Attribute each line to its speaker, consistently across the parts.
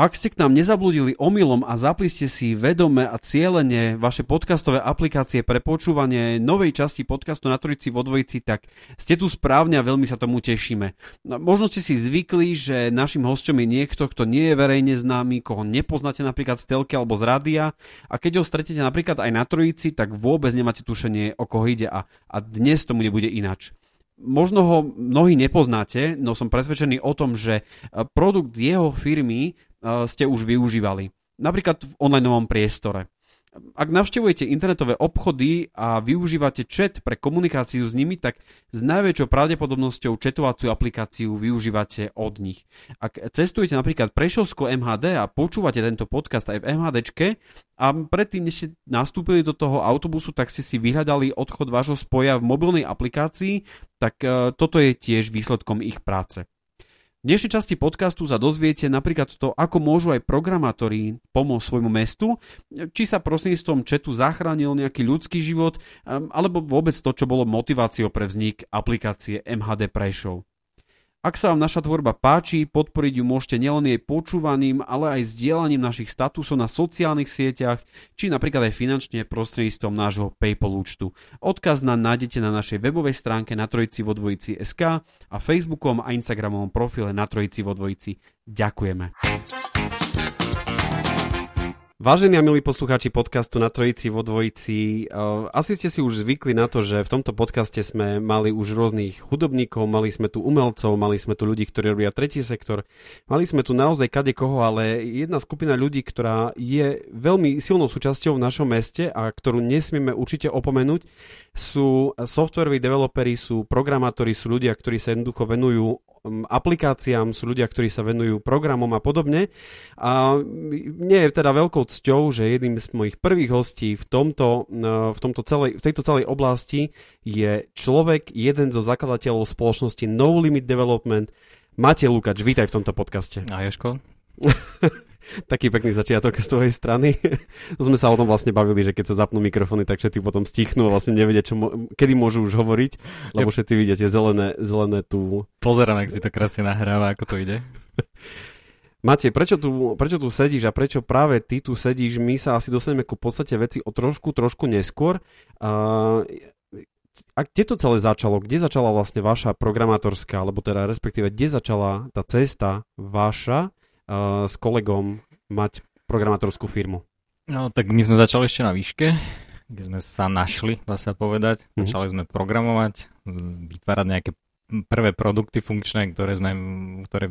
Speaker 1: Ak ste k nám nezabludili omylom a zapli ste si vedome a cieľene vaše podcastové aplikácie pre počúvanie novej časti podcastu na Trojici vo dvojici, tak ste tu správne a veľmi sa tomu tešíme. No, možno ste si zvykli, že našim hostom je niekto, kto nie je verejne známy, koho nepoznáte napríklad z telky alebo z rádia a keď ho stretnete napríklad aj na Trojici, tak vôbec nemáte tušenie, o koho ide a, a dnes tomu nebude inač. Možno ho mnohí nepoznáte, no som presvedčený o tom, že produkt jeho firmy ste už využívali. Napríklad v online priestore. Ak navštevujete internetové obchody a využívate chat pre komunikáciu s nimi, tak s najväčšou pravdepodobnosťou chatovaciu aplikáciu využívate od nich. Ak cestujete napríklad Prešovsko MHD a počúvate tento podcast aj v MHDčke a predtým, než ste nastúpili do toho autobusu, tak ste si vyhľadali odchod vášho spoja v mobilnej aplikácii, tak e, toto je tiež výsledkom ich práce. V dnešnej časti podcastu sa dozviete napríklad to, ako môžu aj programátori pomôcť svojmu mestu, či sa prostredníctvom četu zachránil nejaký ľudský život, alebo vôbec to, čo bolo motiváciou pre vznik aplikácie MHD Prešov. Ak sa vám naša tvorba páči, podporiť ju môžete nielen jej počúvaním, ale aj zdieľaním našich statusov na sociálnych sieťach, či napríklad aj finančne prostredníctvom nášho PayPal účtu. Odkaz na nájdete na našej webovej stránke na trojici vo dvojici SK a Facebookom a Instagramovom profile na trojici vo dvojici. Ďakujeme. Vážení a milí poslucháči podcastu na Trojici vo Dvojici, uh, asi ste si už zvykli na to, že v tomto podcaste sme mali už rôznych hudobníkov, mali sme tu umelcov, mali sme tu ľudí, ktorí robia tretí sektor, mali sme tu naozaj kade koho, ale jedna skupina ľudí, ktorá je veľmi silnou súčasťou v našom meste a ktorú nesmieme určite opomenúť, sú softwaroví developeri, sú programátori, sú ľudia, ktorí sa jednoducho venujú aplikáciám, sú ľudia, ktorí sa venujú programom a podobne. A nie je teda veľkou cťou, že jedným z mojich prvých hostí v, tomto, v, tomto celej, v tejto celej oblasti je človek, jeden zo zakladateľov spoločnosti No Limit Development, Matej Lukač. Vítaj v tomto podcaste.
Speaker 2: A Joško.
Speaker 1: taký pekný začiatok z tvojej strany. Sme sa o tom vlastne bavili, že keď sa zapnú mikrofóny, tak všetci potom stichnú a vlastne nevedia, čo mo- kedy môžu už hovoriť, lebo všetci vidia tie zelené, zelené tu.
Speaker 2: Pozerám, ak si to krásne nahráva, ako to ide.
Speaker 1: Matej, prečo tu, prečo tu sedíš a prečo práve ty tu sedíš? My sa asi dostaneme ku podstate veci o trošku, trošku neskôr. Uh, a kde to celé začalo? Kde začala vlastne vaša programátorská, alebo teda respektíve, kde začala tá cesta vaša s kolegom mať programátorskú firmu?
Speaker 2: No, tak my sme začali ešte na výške, kde sme sa našli, dá sa povedať. Mm-hmm. Začali sme programovať, vytvárať nejaké prvé produkty funkčné, ktoré, sme, ktoré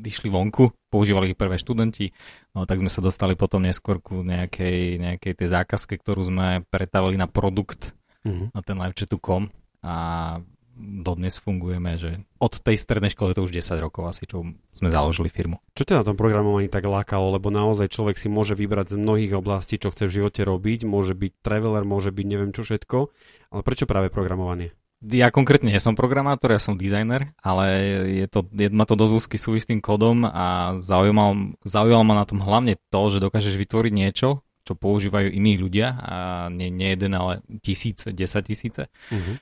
Speaker 2: vyšli vonku, používali ich prvé študenti, no tak sme sa dostali potom neskôr ku nejakej, nejakej tej zákazke, ktorú sme pretavili na produkt, mm-hmm. na ten livechatu.com a dodnes fungujeme, že od tej strednej školy to už 10 rokov asi, čo sme založili firmu.
Speaker 1: Čo ťa na tom programovaní tak lákalo, lebo naozaj človek si môže vybrať z mnohých oblastí, čo chce v živote robiť, môže byť traveler, môže byť neviem čo všetko, ale prečo práve programovanie?
Speaker 2: Ja konkrétne nie som programátor, ja som dizajner, ale je to, je, má to dosť úzky súvis s tým kodom a zaujímal, zaujímal ma na tom hlavne to, že dokážeš vytvoriť niečo, čo používajú iní ľudia a nie, nie jeden, ale tisíce, desať tisíce. Uh-huh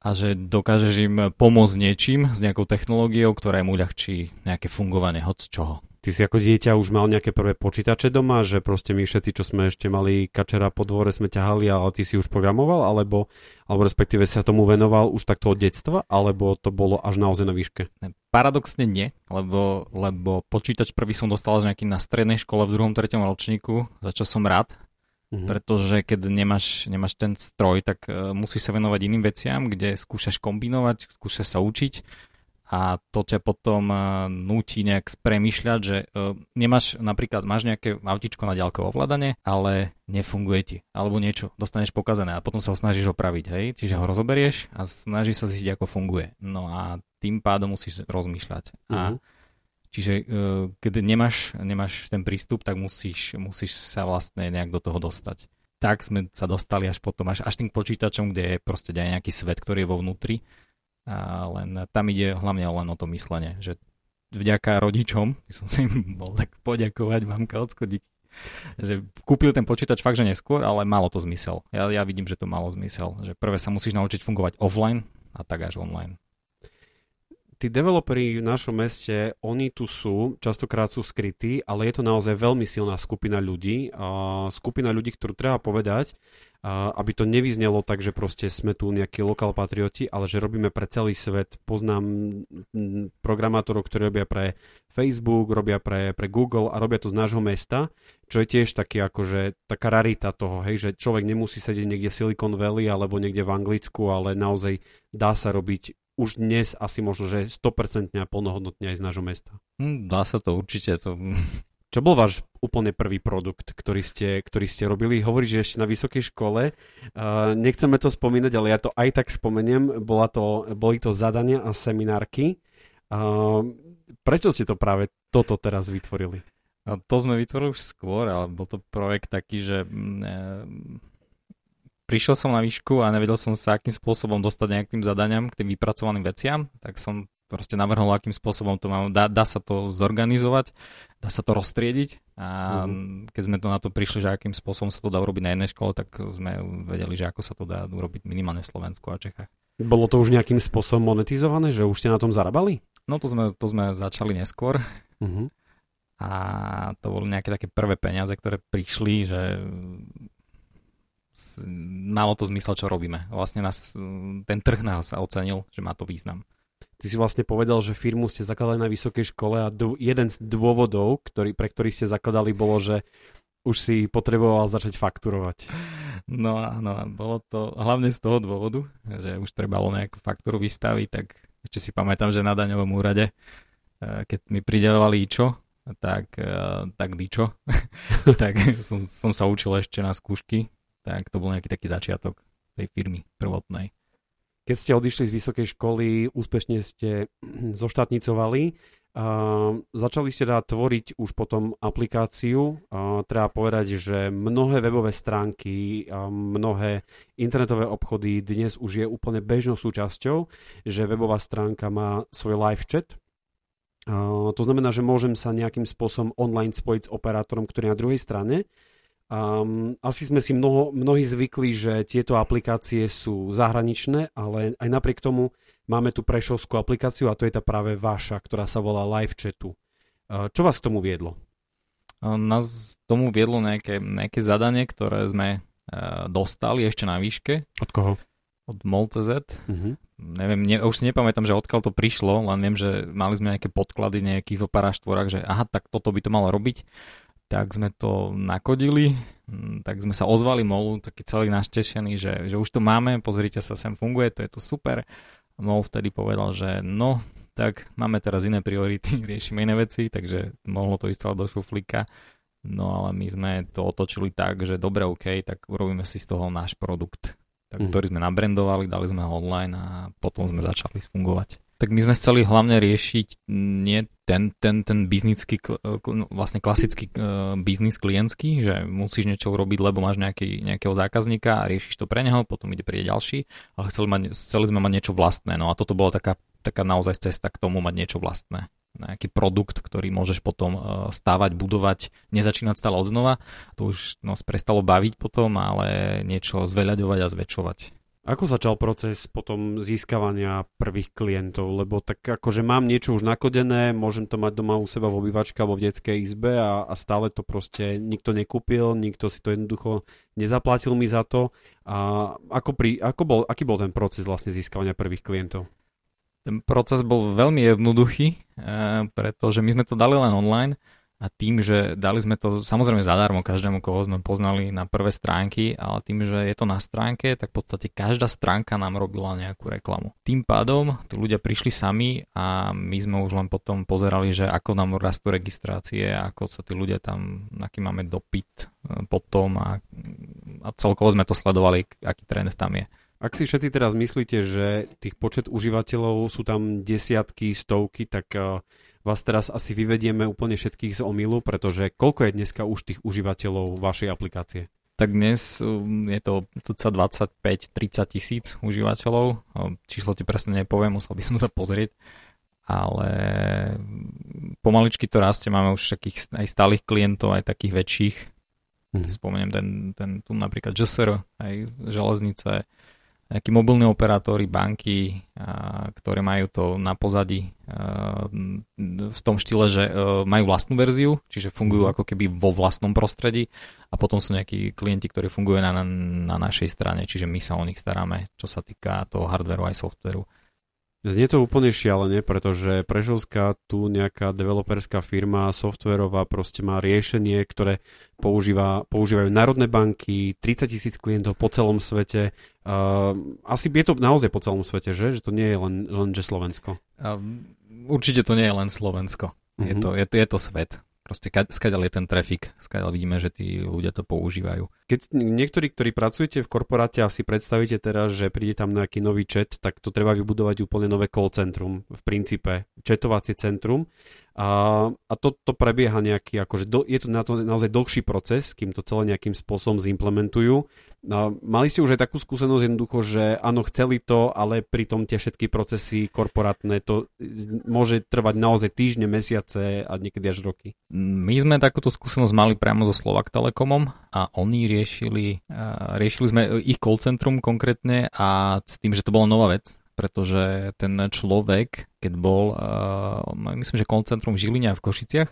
Speaker 2: a že dokážeš im pomôcť niečím s nejakou technológiou, ktorá im uľahčí nejaké fungovanie hoď z čoho.
Speaker 1: Ty si ako dieťa už mal nejaké prvé počítače doma, že proste my všetci, čo sme ešte mali kačera po dvore, sme ťahali, ale ty si už programoval, alebo, alebo respektíve sa tomu venoval už takto od detstva, alebo to bolo až naozaj na výške?
Speaker 2: Paradoxne nie, lebo, lebo počítač prvý som dostal až nejaký na strednej škole v druhom, treťom ročníku, za čo som rád, Mm-hmm. Pretože keď nemáš, nemáš ten stroj, tak uh, musíš sa venovať iným veciam, kde skúšaš kombinovať, skúšaš sa učiť a to ťa potom uh, núti nejak premýšľať, že uh, nemáš, napríklad máš nejaké autičko na ďalkové ovládanie, ale nefunguje ti, alebo niečo, dostaneš pokazané a potom sa ho snažíš opraviť, hej, čiže ho rozoberieš a snažíš sa zistiť, ako funguje. No a tým pádom musíš rozmýšľať. Uh-huh. A mhm. Čiže uh, keď nemáš, nemáš ten prístup, tak musíš, musíš sa vlastne nejak do toho dostať. Tak sme sa dostali až potom, až, až tým počítačom, kde je proste aj nejaký svet, ktorý je vo vnútri a len tam ide hlavne len o to myslenie, že vďaka rodičom, by som si bol tak poďakovať mamka odskodiť, že kúpil ten počítač fakt, že neskôr, ale malo to zmysel. Ja, ja vidím, že to malo zmysel, že prvé sa musíš naučiť fungovať offline a tak až online
Speaker 1: tí developeri v našom meste, oni tu sú, častokrát sú skrytí, ale je to naozaj veľmi silná skupina ľudí. A skupina ľudí, ktorú treba povedať, a aby to nevyznelo tak, že proste sme tu nejakí lokál patrioti, ale že robíme pre celý svet. Poznám programátorov, ktorí robia pre Facebook, robia pre, pre Google a robia to z nášho mesta, čo je tiež taký akože taká rarita toho, hej, že človek nemusí sedieť niekde v Silicon Valley alebo niekde v Anglicku, ale naozaj dá sa robiť už dnes asi možno, že 100% a plnohodnotne aj z nášho mesta.
Speaker 2: Hm, dá sa to určite. To...
Speaker 1: Čo bol váš úplne prvý produkt, ktorý ste, ktorý ste robili? Hovorí, že ešte na vysokej škole. Uh, nechceme to spomínať, ale ja to aj tak spomeniem. Bola to, boli to zadania a seminárky. Uh, prečo ste to práve toto teraz vytvorili?
Speaker 2: A to sme vytvorili už skôr, ale bol to projekt taký, že prišiel som na výšku a nevedel som sa, akým spôsobom dostať nejakým zadaniam, k tým vypracovaným veciam, tak som proste navrhol, akým spôsobom to mám, dá, dá sa to zorganizovať, dá sa to roztriediť a uh-huh. keď sme to na to prišli, že akým spôsobom sa to dá urobiť na jednej škole, tak sme vedeli, že ako sa to dá urobiť minimálne v Slovensku a Čechách.
Speaker 1: Bolo to už nejakým spôsobom monetizované, že už ste na tom zarábali?
Speaker 2: No to sme, to sme začali neskôr. Uh-huh. A to boli nejaké také prvé peniaze, ktoré prišli, že malo to zmysel, čo robíme. Vlastne nás, ten trh nás ocenil, že má to význam.
Speaker 1: Ty si vlastne povedal, že firmu ste zakladali na vysokej škole a dv- jeden z dôvodov, ktorý, pre ktorý ste zakladali, bolo, že už si potreboval začať fakturovať.
Speaker 2: No áno, bolo to hlavne z toho dôvodu, že už trebalo nejakú faktúru vystaviť, tak ešte si pamätám, že na daňovom úrade, eh, keď mi pridelovali čo, tak, eh, tak dičo, tak som, som sa učil ešte na skúšky tak to bol nejaký taký začiatok tej firmy prvotnej.
Speaker 1: Keď ste odišli z vysokej školy, úspešne ste zoštátnicovali, a začali ste teda tvoriť už potom aplikáciu. A treba povedať, že mnohé webové stránky, a mnohé internetové obchody dnes už je úplne bežnou súčasťou, že webová stránka má svoj live chat. A to znamená, že môžem sa nejakým spôsobom online spojiť s operátorom, ktorý je na druhej strane Um, asi sme si mnoho, mnohí zvykli, že tieto aplikácie sú zahraničné, ale aj napriek tomu máme tu prešovskú aplikáciu a to je tá práve vaša, ktorá sa volá Live Chatu. Uh, čo vás k tomu viedlo?
Speaker 2: Nás tomu viedlo nejaké, nejaké zadanie, ktoré sme uh, dostali ešte na výške.
Speaker 1: Od koho?
Speaker 2: Od MOL.cz. Uh-huh. Neviem, ne, už si nepamätám, že odkiaľ to prišlo, len viem, že mali sme nejaké podklady nejakých zo paráštvorách, že aha, tak toto by to malo robiť tak sme to nakodili, mm, tak sme sa ozvali MOLu, taký celý naštešený, že, že už to máme, pozrite sa, sem funguje, to je to super. MOL vtedy povedal, že no, tak máme teraz iné priority, riešime iné veci, takže mohlo to ísť do šuflíka. No ale my sme to otočili tak, že dobre, OK, tak urobíme si z toho náš produkt, tak, mm. ktorý sme nabrandovali, dali sme ho online a potom sme začali fungovať. Tak my sme chceli hlavne riešiť nie ten, ten, ten biznický, no, vlastne klasický uh, biznis klientský, že musíš niečo urobiť, lebo máš nejaký, nejakého zákazníka a riešiš to pre neho, potom ide príde ďalší, ale chceli, mať, chceli sme mať niečo vlastné. No a toto bola taká, taká naozaj cesta k tomu mať niečo vlastné. Nejaký produkt, ktorý môžeš potom uh, stávať, budovať, nezačínať stále od znova. To už nás prestalo baviť potom, ale niečo zveľaďovať a zväčšovať.
Speaker 1: Ako začal proces potom získavania prvých klientov? Lebo tak akože mám niečo už nakodené, môžem to mať doma u seba v obývačke alebo v detskej izbe a, a stále to proste nikto nekúpil, nikto si to jednoducho nezaplatil mi za to. A ako pri, ako bol, aký bol ten proces vlastne získavania prvých klientov?
Speaker 2: Ten proces bol veľmi jednoduchý, e, pretože my sme to dali len online A tým, že dali sme to samozrejme zadarmo každému, koho sme poznali na prvé stránky, ale tým, že je to na stránke, tak v podstate každá stránka nám robila nejakú reklamu. Tým pádom tí ľudia prišli sami a my sme už len potom pozerali, že ako nám rastú registrácie, ako sa tí ľudia tam, aký máme dopyt e, potom a, a celkovo sme to sledovali, aký trend tam je.
Speaker 1: Ak si všetci teraz myslíte, že tých počet užívateľov sú tam desiatky, stovky, tak uh, vás teraz asi vyvedieme úplne všetkých z omilu, pretože koľko je dneska už tých užívateľov vašej aplikácie?
Speaker 2: Tak dnes um, je to cca 25-30 tisíc užívateľov. Číslo ti presne nepoviem, musel by som sa pozrieť. Ale pomaličky to rastie, máme už takých aj stálych klientov, aj takých väčších. Mm. Spomeniem ten, ten tu napríklad JSR, aj železnice, nejakí mobilní operátori, banky, a, ktoré majú to na pozadí a, v tom štýle, že a, e, majú vlastnú verziu, čiže fungujú mhm. ako keby vo vlastnom prostredí a potom sú nejakí klienti, ktorí fungujú na, na, na našej strane, čiže my sa o nich staráme, čo sa týka toho hardwareu aj softwareu.
Speaker 1: Znie to úplne šialene, pretože Prešovská tu nejaká developerská firma softverová proste má riešenie, ktoré používa, používajú národné banky, 30 tisíc klientov po celom svete. Uh, asi je to naozaj po celom svete, že? Že to nie je len, len že Slovensko. Uh,
Speaker 2: určite to nie je len Slovensko. Uh-huh. Je, mhm. to, je, to, je to svet. Proste skadiaľ je ten trafik, skadiaľ vidíme, že tí ľudia to používajú.
Speaker 1: Keď niektorí, ktorí pracujete v korporáte a si predstavíte teraz, že príde tam nejaký nový chat, tak to treba vybudovať úplne nové call centrum, v princípe chatovacie centrum a, a to, to prebieha nejaký, akože do, je to na to naozaj dlhší proces, kým to celé nejakým spôsobom zimplementujú. A mali ste už aj takú skúsenosť jednoducho, že áno, chceli to, ale pritom tie všetky procesy korporátne, to môže trvať naozaj týždne, mesiace a niekedy až roky.
Speaker 2: My sme takúto skúsenosť mali priamo so Slovak Telekomom a oni riešili, riešili sme ich call centrum konkrétne a s tým, že to bola nová vec, pretože ten človek, keď bol, myslím, že koncentrum v Žiline a v Košiciach,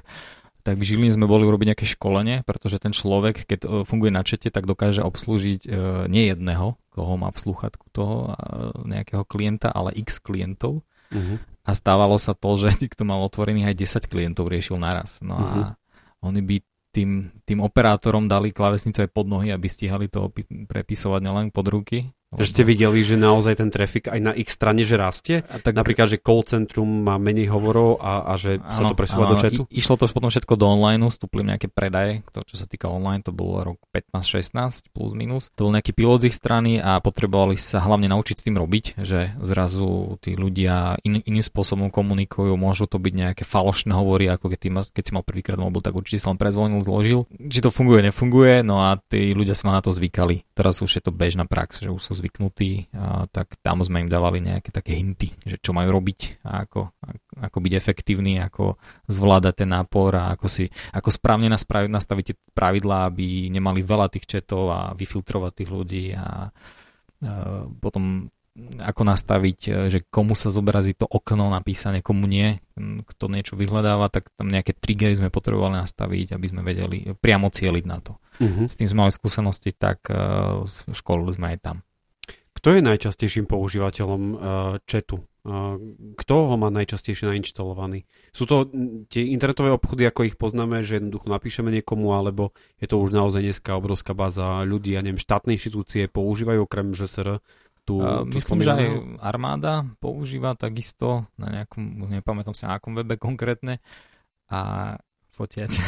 Speaker 2: tak v Žiline sme boli urobiť nejaké školenie, pretože ten človek, keď uh, funguje na čete, tak dokáže obslúžiť uh, nie jedného, koho má v sluchatku toho nejakého klienta, ale x klientov. Uh-huh. A stávalo sa to, že kto mal otvorených aj 10 klientov riešil naraz. No uh-huh. a mhm. oni by tým, tým operátorom dali klávesnicu aj pod nohy, aby stíhali to prepisovať nielen pod ruky,
Speaker 1: že ste videli, že naozaj ten trafik aj na ich strane, že rastie? A tak, Napríklad, že call centrum má menej hovorov a, a že áno, sa to presúva do chatu?
Speaker 2: I, išlo to potom všetko do online, vstúpli nejaké predaje, to, čo sa týka online, to bolo rok 15-16 plus minus. To bol nejaký pilot z ich strany a potrebovali sa hlavne naučiť s tým robiť, že zrazu tí ľudia in, iným spôsobom komunikujú, môžu to byť nejaké falošné hovory, ako keď, tým, keď si mal prvýkrát mobil, tak určite sa len prezvonil, zložil. Či to funguje, nefunguje, no a tí ľudia sa na to zvykali. Teraz už je to bežná prax, že už sú zvyknutí, a tak tam sme im dávali nejaké také hinty, že čo majú robiť a ako, ako byť efektívny, ako zvládať ten nápor a ako, si, ako správne nastaviť tie pravidlá, aby nemali veľa tých četov a vyfiltrovať tých ľudí a, a potom ako nastaviť, že komu sa zobrazí to okno napísané, komu nie, kto niečo vyhľadáva, tak tam nejaké triggery sme potrebovali nastaviť, aby sme vedeli priamo cieliť na to. Uh-huh. S tým sme mali skúsenosti, tak uh, školili sme aj tam.
Speaker 1: Kto je najčastejším používateľom uh, chatu? Uh, kto ho má najčastejšie nainštalovaný? Sú to tie internetové obchody, ako ich poznáme, že jednoducho napíšeme niekomu, alebo je to už naozaj dneska obrovská báza ľudí, ja neviem, štátne inštitúcie používajú okrem ŽSR tú, uh,
Speaker 2: Myslím, že aj armáda používa takisto na nejakom, nepamätám sa na akom webe konkrétne a fotiať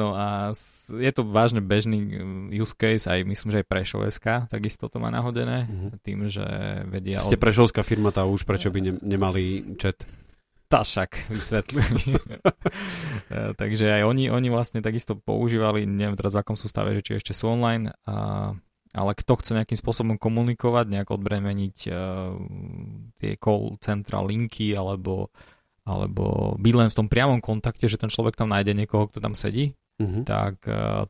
Speaker 2: no a je to vážne bežný uh, use case, aj myslím, že aj Prešov.sk takisto to má nahodené, uh-huh. tým, že vedia...
Speaker 1: Ste od... Prešovská firma, tá už prečo by ne- nemali chat?
Speaker 2: Tá však vysvetlili. Eh, takže aj oni, oni vlastne takisto používali, neviem teraz v akom sú stave, že či ešte sú online, a, ale kto chce nejakým spôsobom komunikovať, nejak odbremeniť uh, tie call centra, linky alebo alebo byť len v tom priamom kontakte, že ten človek tam nájde niekoho, kto tam sedí, uh-huh. tak uh,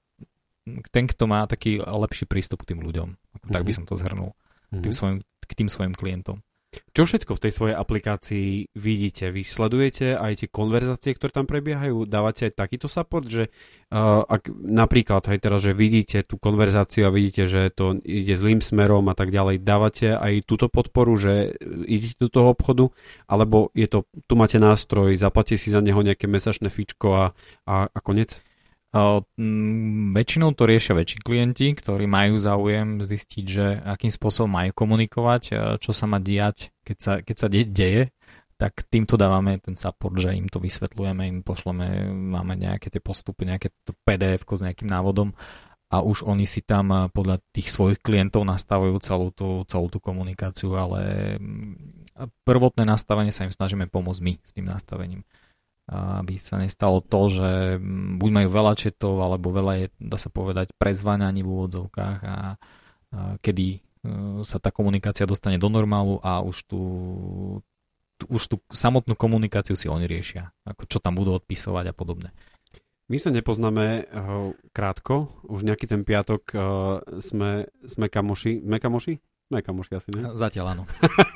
Speaker 2: ten, kto má taký lepší prístup k tým ľuďom. Uh-huh. Tak by mhm. som to zhrnul uh-huh. tým svojim, k tým svojim klientom.
Speaker 1: Čo všetko v tej svojej aplikácii vidíte? Vy sledujete aj tie konverzácie, ktoré tam prebiehajú? Dávate aj takýto support, že uh, ak napríklad, hej teraz, že vidíte tú konverzáciu a vidíte, že to ide zlým smerom a tak ďalej, dávate aj túto podporu, že idete do toho obchodu, alebo je to, tu máte nástroj, zaplatíte si za neho nejaké mesačné fičko a, a, a konec?
Speaker 2: Väčšinou to riešia väčší klienti, ktorí majú záujem zistiť, že akým spôsobom majú komunikovať, čo sa má diať, keď sa, keď sa de- deje, tak týmto dávame ten support, že im to vysvetľujeme, im pošleme, máme nejaké tie postupy, nejaké to pdf s nejakým návodom a už oni si tam podľa tých svojich klientov nastavujú celú tú, celú tú komunikáciu, ale prvotné nastavenie sa im snažíme pomôcť my s tým nastavením aby sa nestalo to, že mm, buď majú veľa četov, alebo veľa je, dá sa povedať, prezváňaní v úvodzovkách a, a kedy e, sa tá komunikácia dostane do normálu a už tú, už tú samotnú komunikáciu si oni riešia, ako čo tam budú odpisovať a podobne.
Speaker 1: My sa nepoznáme uh, krátko, už nejaký ten piatok uh, sme, sme kamoši, sme kamoši? Sme kamoši asi, ne?
Speaker 2: Zatiaľ áno.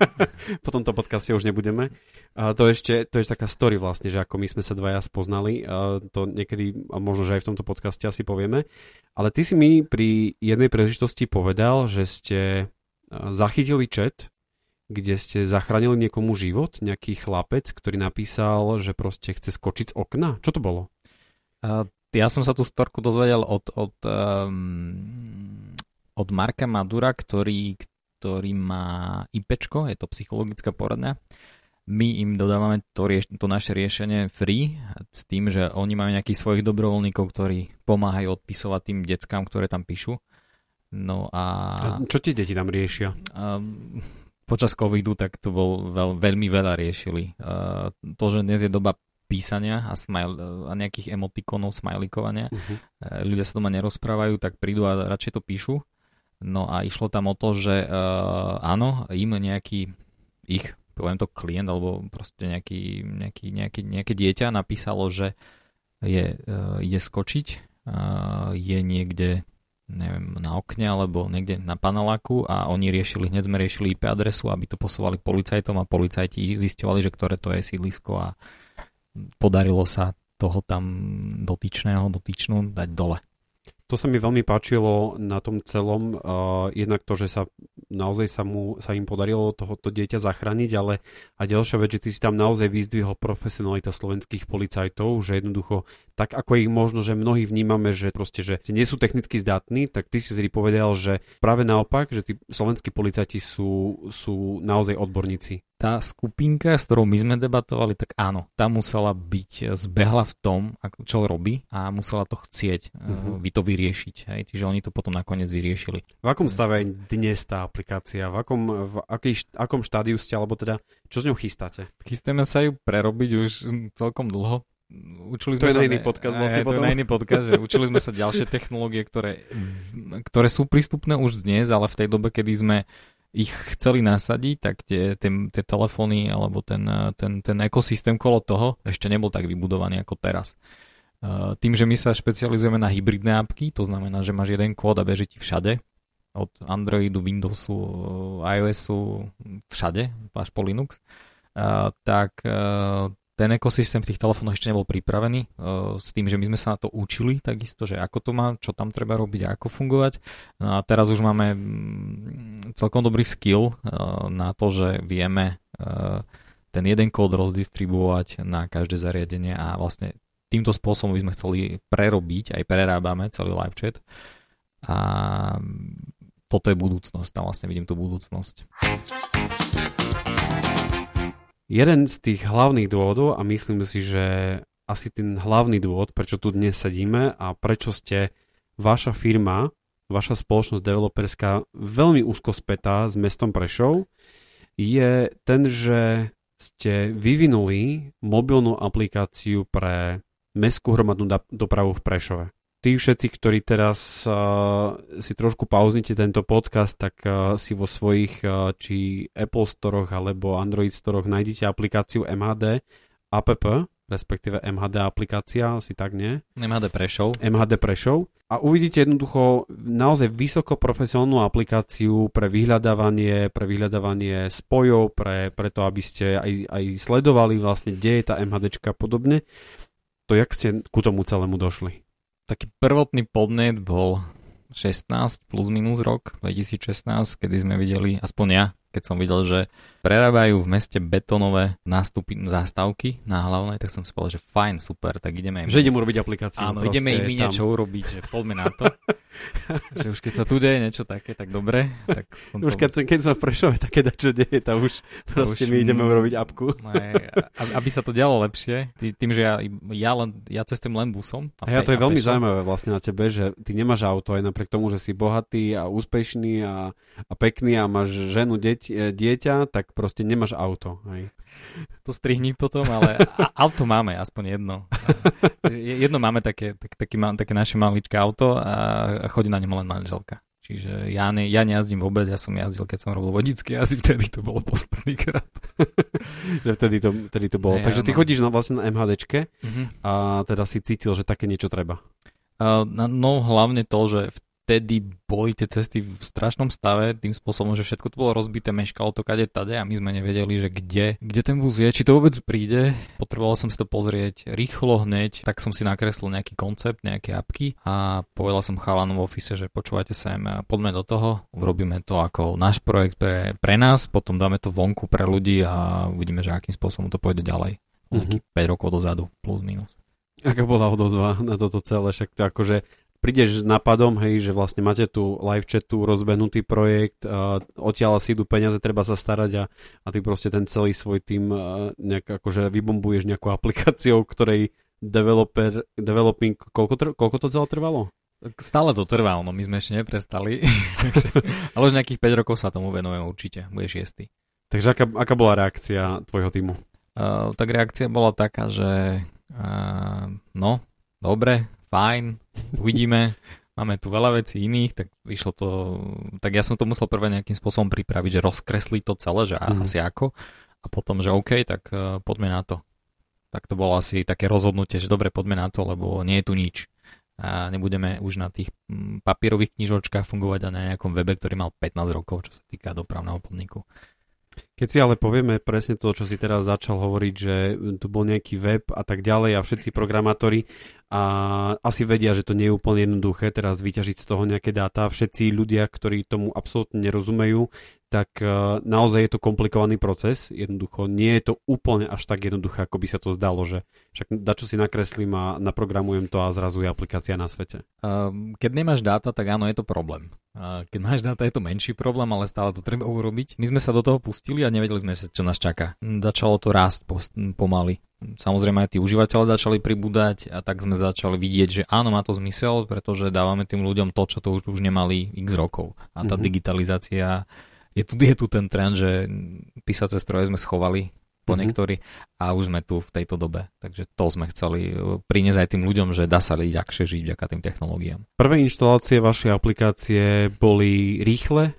Speaker 1: po tomto podcaste už nebudeme. A to ešte, to je taká story vlastne, že ako my sme sa dvaja spoznali, a to niekedy, a možno, že aj v tomto podcaste asi povieme. Ale ty si mi pri jednej príležitosti povedal, že ste zachytili chat, kde ste zachránili niekomu život, nejaký chlapec, ktorý napísal, že proste chce skočiť z okna. Čo to bolo?
Speaker 2: Uh, ja som sa tú storku dozvedel od, od, um, od Marka Madura, ktorý, ktorý má IPčko, je to psychologická poradňa. My im dodávame to, rieš- to naše riešenie free s tým, že oni majú nejakých svojich dobrovoľníkov, ktorí pomáhajú odpisovať tým deckám, ktoré tam píšu. No a... a
Speaker 1: čo tie deti tam riešia?
Speaker 2: A, počas covidu tak to bol veľ, veľmi veľa riešili. A, to, že dnes je doba písania a, smile, a nejakých emotikonov, smajlikovania. Uh-huh. Ľudia sa doma nerozprávajú, tak prídu a radšej to píšu. No a išlo tam o to, že uh, áno, im nejaký ich, poviem to klient, alebo proste nejaký, nejaký, nejaký, nejaké dieťa napísalo, že je, uh, ide skočiť, uh, je niekde neviem, na okne alebo niekde na paneláku a oni riešili, hneď sme riešili IP adresu, aby to posúvali policajtom a policajti zistovali, že ktoré to je sídlisko a podarilo sa toho tam dotyčného, dotyčnú dať dole
Speaker 1: to sa mi veľmi páčilo na tom celom. Uh, jednak to, že sa naozaj sa, mu, sa im podarilo tohoto dieťa zachrániť, ale a ďalšia vec, že ty si tam naozaj vyzdvihol profesionalita slovenských policajtov, že jednoducho tak ako ich možno, že mnohí vnímame, že proste, že nie sú technicky zdatní, tak ty si si povedal, že práve naopak, že tí slovenskí policajti sú, sú naozaj odborníci.
Speaker 2: Tá skupinka, s ktorou my sme debatovali, tak áno, tá musela byť zbehla v tom, čo robí a musela to chcieť uh-huh. vy to vyriešiť. Hej? Čiže oni to potom nakoniec vyriešili.
Speaker 1: V akom stave je dnes tá aplikácia? V akom, v aký, akom štádiu ste, alebo teda čo s ňou chystáte?
Speaker 2: Chystáme sa ju prerobiť už celkom dlho
Speaker 1: učili sme to je na iný podcast vlastne
Speaker 2: potom. To je na iný podcast, že učili sme sa ďalšie technológie, ktoré, ktoré sú prístupné už dnes, ale v tej dobe, kedy sme ich chceli nasadiť, tak tie, tie, tie telefóny alebo ten, ten, ten ekosystém kolo toho ešte nebol tak vybudovaný ako teraz. Tým, že my sa špecializujeme na hybridné apky, to znamená, že máš jeden kód a beží ti všade, od Androidu, Windowsu, iOSu, všade, až po Linux, tak ten ekosystém v tých telefónoch ešte nebol pripravený uh, s tým, že my sme sa na to učili takisto, že ako to má, čo tam treba robiť a ako fungovať. No a teraz už máme mm, celkom dobrý skill uh, na to, že vieme uh, ten jeden kód rozdistribuovať na každé zariadenie a vlastne týmto spôsobom by sme chceli prerobiť, aj prerábame celý live chat a toto je budúcnosť, tam vlastne vidím tú budúcnosť.
Speaker 1: Jeden z tých hlavných dôvodov, a myslím si, že asi ten hlavný dôvod, prečo tu dnes sedíme a prečo ste vaša firma, vaša spoločnosť developerská veľmi úzko spätá s mestom Prešov, je ten, že ste vyvinuli mobilnú aplikáciu pre mestskú hromadnú dopravu v Prešove tí všetci, ktorí teraz uh, si trošku pauznite tento podcast, tak uh, si vo svojich uh, či Apple storoch alebo Android storoch nájdete aplikáciu MHD app, respektíve MHD aplikácia, asi tak nie?
Speaker 2: MHD Prešov.
Speaker 1: MHD Prešov. a uvidíte jednoducho naozaj vysoko profesionálnu aplikáciu pre vyhľadávanie, pre vyhľadávanie spojov, pre, pre to, aby ste aj, aj sledovali vlastne, kde je tá MHDčka a podobne. To jak ste ku tomu celému došli?
Speaker 2: Taký prvotný podnet bol 16 plus minus rok 2016, kedy sme videli, aspoň ja, keď som videl, že prerábajú v meste betonové nástupy, zástavky na hlavnej, tak som si povedal, že fajn, super, tak ideme im...
Speaker 1: Že idem urobiť aplikáciu.
Speaker 2: Áno, ideme im niečo urobiť, že poďme na to. že už keď sa tu deje niečo také, tak dobre. Tak som
Speaker 1: už to... keď, keď som v Prešove také čo deje, tak už proste už, my ideme urobiť apku.
Speaker 2: Ne, aby sa to dialo lepšie, tým, že ja, ja, len, ja cestujem len busom.
Speaker 1: A, a ja to je veľmi zaujímavé vlastne na tebe, že ty nemáš auto aj napriek tomu, že si bohatý a úspešný a, a pekný a máš ženu, deť, dieťa, tak proste nemáš auto. Hej.
Speaker 2: To strihni potom, ale auto máme, aspoň jedno. jedno máme také, tak, taký, také naše maličké auto a chodí na ňom len manželka. Čiže ja, ne, ja nejazdím vôbec, ja som jazdil, keď som robil vodické, asi vtedy to bolo posledný krát.
Speaker 1: že vtedy to, vtedy to bolo. Ne, Takže ty no. chodíš na, vlastne na MHDčke uh-huh. a teda si cítil, že také niečo treba.
Speaker 2: Uh, no hlavne to, že v vtedy boli tie cesty v strašnom stave, tým spôsobom, že všetko to bolo rozbité, meškalo to kade tade a my sme nevedeli, že kde, kde ten bus je, či to vôbec príde. Potreboval som si to pozrieť rýchlo hneď, tak som si nakreslil nejaký koncept, nejaké apky a povedal som chalanom v office, že počúvajte sem, poďme do toho, urobíme to ako náš projekt pre, pre nás, potom dáme to vonku pre ľudí a uvidíme, že akým spôsobom to pôjde ďalej. Mm-hmm. 5 rokov dozadu, plus minus.
Speaker 1: Aká bola odozva na toto celé, však to akože prídeš s nápadom, hej, že vlastne máte tu live chatu, rozbehnutý projekt, uh, odtiaľ si idú peniaze, treba sa starať a, a ty proste ten celý svoj tým uh, nejak akože vybombuješ nejakou aplikáciou, ktorej developer, developing, koľko, tr- koľko to celé trvalo?
Speaker 2: Stále to trvá, no my sme ešte neprestali. Ale už nejakých 5 rokov sa tomu venujem určite, bude šiestý.
Speaker 1: Takže aká, aká bola reakcia tvojho týmu?
Speaker 2: Uh, tak reakcia bola taká, že uh, no, dobre, fajn, uvidíme, máme tu veľa vecí iných, tak vyšlo to, tak ja som to musel prvé nejakým spôsobom pripraviť, že rozkresliť to celé, že mm. asi ako, a potom, že OK, tak uh, poďme na to. Tak to bolo asi také rozhodnutie, že dobre, poďme na to, lebo nie je tu nič. A nebudeme už na tých papierových knižočkách fungovať a na nejakom webe, ktorý mal 15 rokov, čo sa týka dopravného podniku.
Speaker 1: Keď si ale povieme presne to, čo si teraz začal hovoriť, že tu bol nejaký web a tak ďalej a všetci programátori a asi vedia, že to nie je úplne jednoduché teraz vyťažiť z toho nejaké dáta. Všetci ľudia, ktorí tomu absolútne nerozumejú, tak uh, naozaj je to komplikovaný proces. Jednoducho nie je to úplne až tak jednoduché, ako by sa to zdalo, že však dačo si nakreslím a naprogramujem to a zrazu je aplikácia na svete.
Speaker 2: Keď nemáš dáta, tak áno, je to problém. Keď máš dáta, je to menší problém, ale stále to treba urobiť. My sme sa do toho pustili a nevedeli sme, čo nás čaká. Začalo to rásť pomaly samozrejme aj tí užívateľe začali pribúdať a tak sme začali vidieť, že áno, má to zmysel, pretože dávame tým ľuďom to, čo to už, už nemali x rokov. A tá mm-hmm. digitalizácia, je tu, je tu ten trend, že písace stroje sme schovali po mm-hmm. niektorí a už sme tu v tejto dobe. Takže to sme chceli e, priniesť aj tým ľuďom, že dá sa ľahšie žiť vďaka tým technológiám.
Speaker 1: Prvé inštalácie vašej aplikácie boli rýchle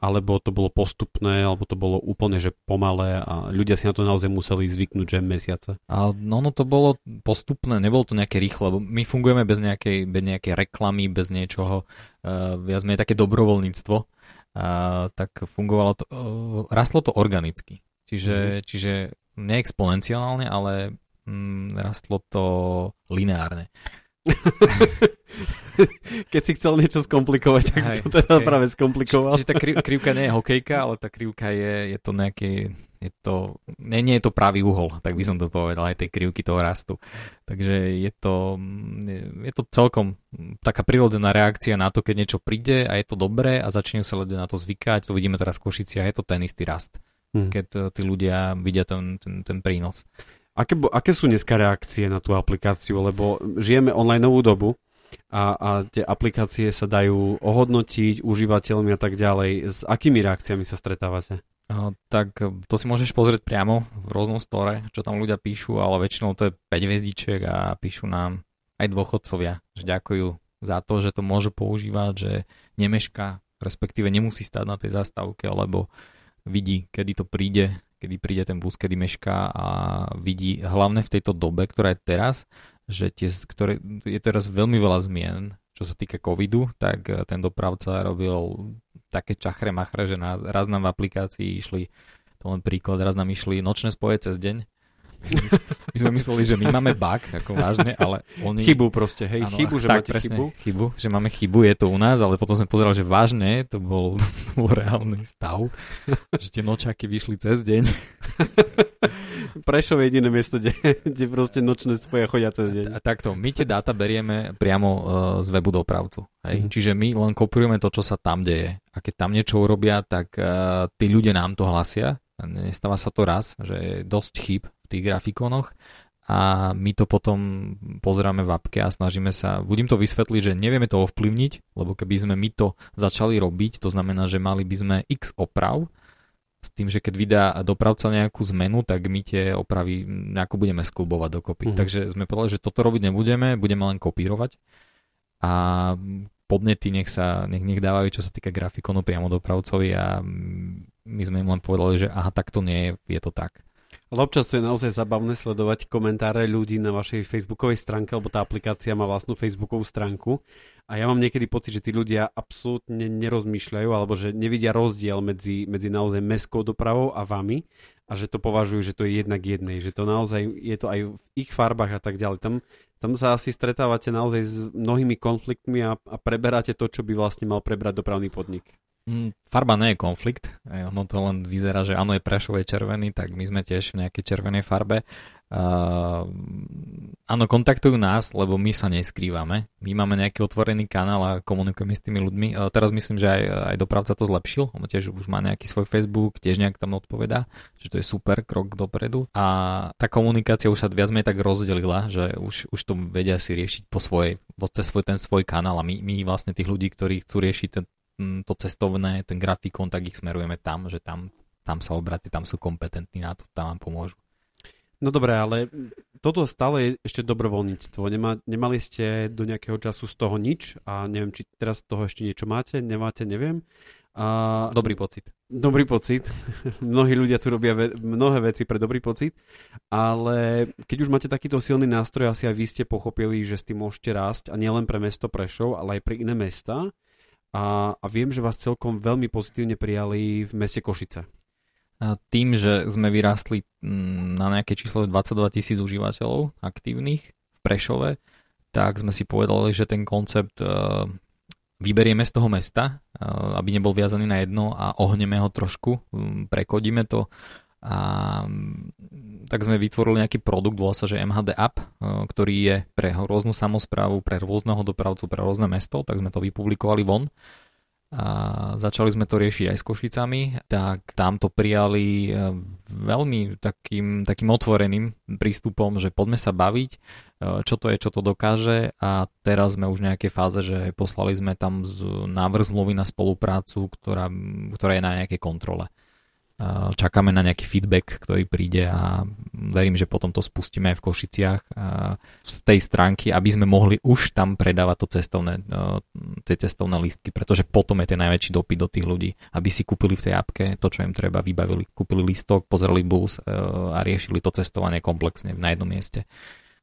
Speaker 1: alebo to bolo postupné, alebo to bolo úplne že pomalé a ľudia si na to naozaj museli zvyknúť, že mesiace?
Speaker 2: A no, no to bolo postupné, nebolo to nejaké rýchle, lebo my fungujeme bez nejakej, bez nejakej reklamy, bez niečoho, uh, viac menej také dobrovoľníctvo, uh, tak fungovalo to, uh, rastlo to organicky. Čiže, mm. čiže neexponenciálne, ale mm, rastlo to lineárne.
Speaker 1: Keď si chcel niečo skomplikovať, tak si to teda okay. práve skomplikoval.
Speaker 2: Čiže tá kri- krivka nie je hokejka, ale tá krivka je, je to nejaký, je to, nie, nie je to pravý uhol, tak by som to povedal, aj tej krivky toho rastu. Takže je to, je to celkom taká prirodzená reakcia na to, keď niečo príde a je to dobré a začne sa ľudia na to zvykať. To vidíme teraz v Košici a je to ten istý rast, hmm. keď eh, tí ľudia vidia ten, ten, ten prínos.
Speaker 1: Aké, aké sú dneska reakcie na tú aplikáciu? Lebo žijeme online novú dobu a, a tie aplikácie sa dajú ohodnotiť užívateľmi a tak ďalej. S akými reakciami sa stretávate?
Speaker 2: Uh, tak to si môžeš pozrieť priamo v rôznom store, čo tam ľudia píšu, ale väčšinou to je 5 hviezdičiek a píšu nám aj dôchodcovia, že ďakujú za to, že to môžu používať, že nemeška, respektíve nemusí stáť na tej zastávke, lebo vidí, kedy to príde, kedy príde ten bus, kedy mešká a vidí hlavne v tejto dobe, ktorá je teraz, že tie, ktoré, je teraz veľmi veľa zmien čo sa týka covidu, tak eh, ten dopravca robil také čachre machre, že na, raz nám v aplikácii išli, to len príklad, raz nám išli nočné spoje cez deň. My, sme mysleli, že my máme bug, ako vážne, ale oni...
Speaker 1: Chybu proste, hej,
Speaker 2: Áno,
Speaker 1: chybu, že
Speaker 2: tak,
Speaker 1: máte
Speaker 2: presne,
Speaker 1: chybu.
Speaker 2: chybu. Že máme chybu, je to u nás, ale potom sme pozerali, že vážne, to bol, bol reálny stav, že tie nočáky vyšli cez deň.
Speaker 1: Prešov je jediné miesto, kde, kde proste nočné spoje chodia cez deň.
Speaker 2: A takto, my tie dáta berieme priamo uh, z webu dopravcu. Hej?
Speaker 1: Mhm.
Speaker 2: Čiže my len kopírujeme to, čo sa tam deje. A keď tam niečo urobia, tak uh, tí ľudia nám to hlasia. Nestáva sa to raz, že je dosť chyb v tých grafikonoch a my to potom pozeráme v apke a snažíme sa, budem to vysvetliť, že nevieme to ovplyvniť, lebo keby sme my to začali robiť, to znamená, že mali by sme x oprav, s tým, že keď vydá dopravca nejakú zmenu, tak my tie opravy nejako budeme sklubovať dokopy.
Speaker 1: Mhm.
Speaker 2: Takže sme povedali, že toto robiť nebudeme, budeme len kopírovať a podnety nech sa nech, nech dávajú, čo sa týka grafikonu priamo dopravcovi a my sme im len povedali, že aha, tak to nie je, je to tak.
Speaker 1: Ale občas to je naozaj zabavné sledovať komentáre ľudí na vašej facebookovej stránke, lebo tá aplikácia má vlastnú facebookovú stránku a ja mám niekedy pocit, že tí ľudia absolútne nerozmýšľajú alebo že nevidia rozdiel medzi, medzi naozaj mestskou dopravou a vami a že to považujú, že to je jednak jednej, že to naozaj je to aj v ich farbách a tak ďalej. Tam, tam sa asi stretávate naozaj s mnohými konfliktmi a, a preberáte to, čo by vlastne mal prebrať dopravný podnik.
Speaker 2: Mm, Farba nie je konflikt, ono to len vyzerá, že áno je Prešov je červený, tak my sme tiež v nejakej červenej farbe. Uh, áno, kontaktujú nás, lebo my sa neskrývame. My máme nejaký otvorený kanál a komunikujeme s tými ľuďmi. Uh, teraz myslím, že aj, aj dopravca to zlepšil, on tiež už má nejaký svoj Facebook, tiež nejak tam odpovedá, že to je super krok dopredu. A tá komunikácia už sa viac menej tak rozdelila, že už, už to vedia si riešiť po svojej, cez svoj, ten svoj kanál a my, my vlastne tých ľudí, ktorí chcú riešiť ten, to cestovné, ten grafikon, tak ich smerujeme tam, že tam, tam sa obráte, tam sú kompetentní na to, tam vám pomôžu.
Speaker 1: No dobré, ale toto stále je ešte dobrovoľníctvo. Nemá, nemali ste do nejakého času z toho nič a neviem, či teraz z toho ešte niečo máte, nemáte, neviem. A...
Speaker 2: Dobrý pocit.
Speaker 1: Dobrý pocit. Mnohí ľudia tu robia ve- mnohé veci pre dobrý pocit, ale keď už máte takýto silný nástroj, asi aj vy ste pochopili, že s tým môžete rásť a nielen pre mesto Prešov, ale aj pre iné mesta. A, a viem, že vás celkom veľmi pozitívne prijali v meste Košice.
Speaker 2: A tým, že sme vyrástli mm, na nejaké číslo 22 tisíc užívateľov aktívnych v Prešove, tak sme si povedali, že ten koncept uh, vyberieme z toho mesta, uh, aby nebol viazaný na jedno a ohneme ho trošku, prekodíme to a um, tak sme vytvorili nejaký produkt, volá sa, že MHD App, uh, ktorý je pre rôznu samozprávu, pre rôzneho dopravcu, pre rôzne mesto, tak sme to vypublikovali von a začali sme to riešiť aj s Košicami, tak tam to prijali e, veľmi takým, takým otvoreným prístupom, že poďme sa baviť, e, čo to je, čo to dokáže a teraz sme už v nejakej fáze, že poslali sme tam návrh zmluvy na spoluprácu, ktorá, ktorá je na nejakej kontrole. Čakáme na nejaký feedback, ktorý príde a verím, že potom to spustíme aj v Košiciach z tej stránky, aby sme mohli už tam predávať to cestovné, tie cestovné listky, pretože potom je ten najväčší dopyt do tých ľudí, aby si kúpili v tej apke to, čo im treba, vybavili, kúpili listok, pozreli bus a riešili to cestovanie komplexne na jednom mieste.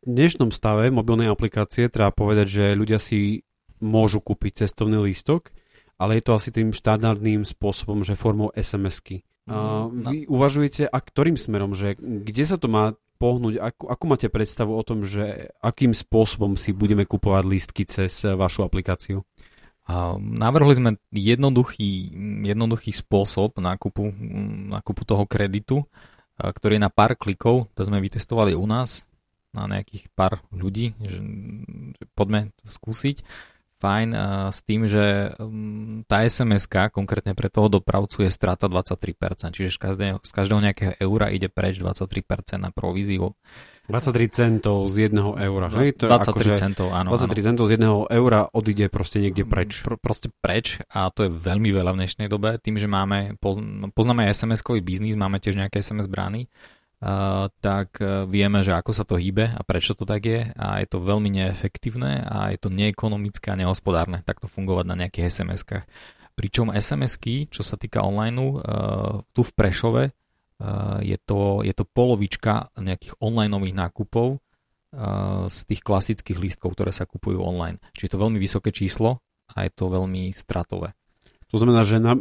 Speaker 1: V dnešnom stave mobilnej aplikácie treba povedať, že ľudia si môžu kúpiť cestovný lístok, ale je to asi tým štandardným spôsobom, že formou SMS-ky. Uh, vy uvažujete, a ktorým smerom, že kde sa to má pohnúť, ako, ako máte predstavu o tom, že akým spôsobom si budeme kupovať lístky cez vašu aplikáciu?
Speaker 2: Uh, navrhli sme jednoduchý, jednoduchý spôsob nákupu, nákupu toho kreditu, ktorý je na pár klikov, to sme vytestovali u nás na nejakých pár ľudí, že, že poďme skúsiť fajn s tým, že um, tá sms konkrétne pre toho dopravcu je strata 23%, čiže z každého, z každého nejakého eura ide preč 23% na províziu.
Speaker 1: 23 centov z jedného eura, hej? To
Speaker 2: 23
Speaker 1: akože
Speaker 2: centov, áno.
Speaker 1: 23
Speaker 2: áno.
Speaker 1: centov z jedného eura odíde proste niekde preč.
Speaker 2: Pro, proste preč a to je veľmi veľa v dnešnej dobe, tým, že máme, poznáme SMS-kový biznis, máme tiež nejaké SMS brány, tak uh, vieme, že ako sa to hýbe a prečo to tak je a je to veľmi neefektívne a je to neekonomické a nehospodárne takto fungovať na nejakých SMS-kách. Pričom SMS-ky, čo sa týka online, uh, tu v Prešove je to, je to polovička nejakých online nákupov z tých klasických lístkov, ktoré sa kupujú online. Čiže je to veľmi vysoké číslo a je to veľmi stratové.
Speaker 1: To znamená, že na,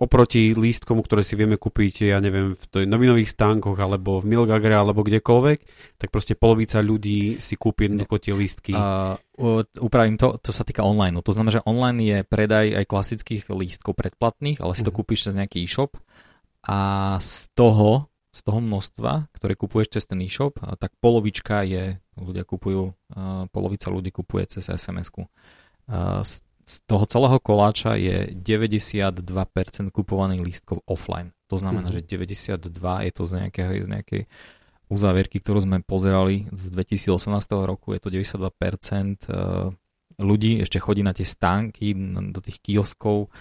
Speaker 1: oproti lístkom, ktoré si vieme kúpiť, ja neviem, v tej novinových stánkoch alebo v Milgagre alebo kdekoľvek, tak proste polovica ľudí si kúpi jednoducho tie lístky.
Speaker 2: Uh, upravím to, to sa týka online. To znamená, že online je predaj aj klasických lístkov predplatných, ale si to uh-huh. kúpiš cez nejaký e-shop a z toho, z toho množstva, ktoré kupuješ cez ten e-shop, tak polovička je, ľudia kupujú, polovica ľudí kupuje cez SMS-ku. Uh, z toho celého koláča je 92% kupovaných lístkov offline. To znamená, mm-hmm. že 92 je to z nejakej, z nejakej uzávierky, ktorú sme pozerali z 2018 roku, je to 92% eh, ľudí ešte chodí na tie stánky, do tých kioskov.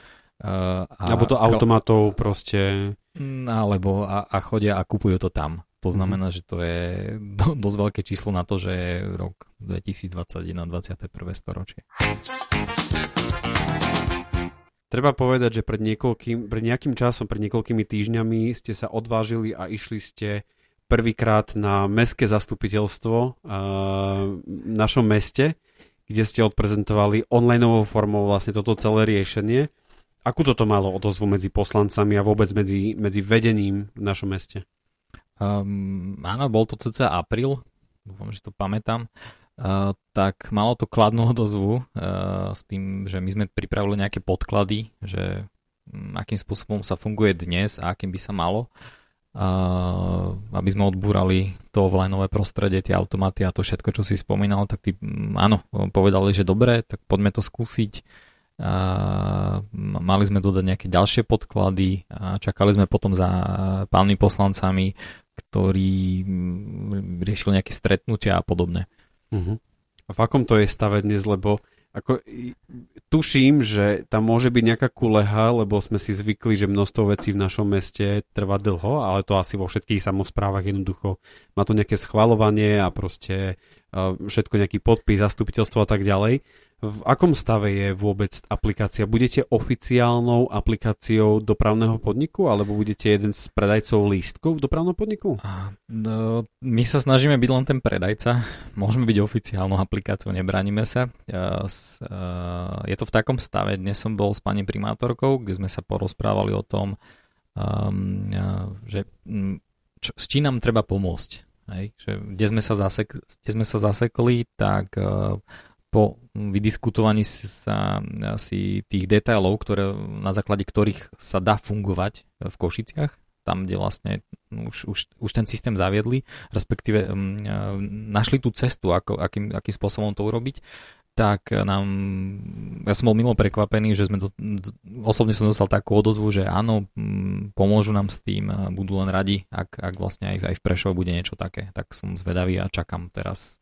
Speaker 1: Uh, a, alebo to automatov proste.
Speaker 2: Mm, alebo a, a chodia a kupujú to tam. To mhm. znamená, mm-hmm. že to je do, dosť veľké číslo na to, že je rok 2021, 21. storočie.
Speaker 1: Treba povedať, že pred, niekoľkým, pred nejakým časom, pred niekoľkými týždňami ste sa odvážili a išli ste prvýkrát na mestské zastupiteľstvo uh, v našom meste, kde ste odprezentovali onlineovou formou vlastne toto celé riešenie. Akú toto malo odozvu medzi poslancami a vôbec medzi, medzi vedením v našom meste?
Speaker 2: Um, áno, bol to cca apríl, dúfam, že to pamätám. Uh, tak malo to kladnú odozvu uh, s tým, že my sme pripravili nejaké podklady, že um, akým spôsobom sa funguje dnes a akým by sa malo, uh, aby sme odbúrali to offlineové prostredie, tie automaty a to všetko, čo si spomínal, tak tí, um, áno, povedali, že dobre, tak poďme to skúsiť. Uh, mali sme dodať nejaké ďalšie podklady a čakali sme potom za pánmi poslancami, ktorí um, riešili nejaké stretnutia a podobné.
Speaker 1: Uh-huh. A v akom to je stave dnes, lebo ako, tuším, že tam môže byť nejaká kuleha, lebo sme si zvykli, že množstvo vecí v našom meste trvá dlho, ale to asi vo všetkých samozprávach jednoducho má to nejaké schvalovanie a proste všetko nejaký podpis, zastupiteľstvo a tak ďalej. V akom stave je vôbec aplikácia? Budete oficiálnou aplikáciou dopravného podniku alebo budete jeden z predajcov lístkov v dopravnom podniku?
Speaker 2: No, my sa snažíme byť len ten predajca. Môžeme byť oficiálnou aplikáciou, nebraníme sa. Je to v takom stave. Dnes som bol s pani primátorkou, kde sme sa porozprávali o tom, um, že čo, s čím nám treba pomôcť. Hej? Že, kde, sme sa zasek, kde sme sa zasekli, tak uh, po vydiskutovaní sa asi tých detailov, ktoré, na základe ktorých sa dá fungovať v Košiciach, tam, kde vlastne už, už, už ten systém zaviedli, respektíve um, našli tú cestu, ako, akým, akým spôsobom to urobiť, tak nám, ja som bol mimo prekvapený, že sme do, osobne som dostal takú odozvu, že áno, pomôžu nám s tým, budú len radi, ak, ak vlastne aj, aj v Prešove bude niečo také, tak som zvedavý a čakám teraz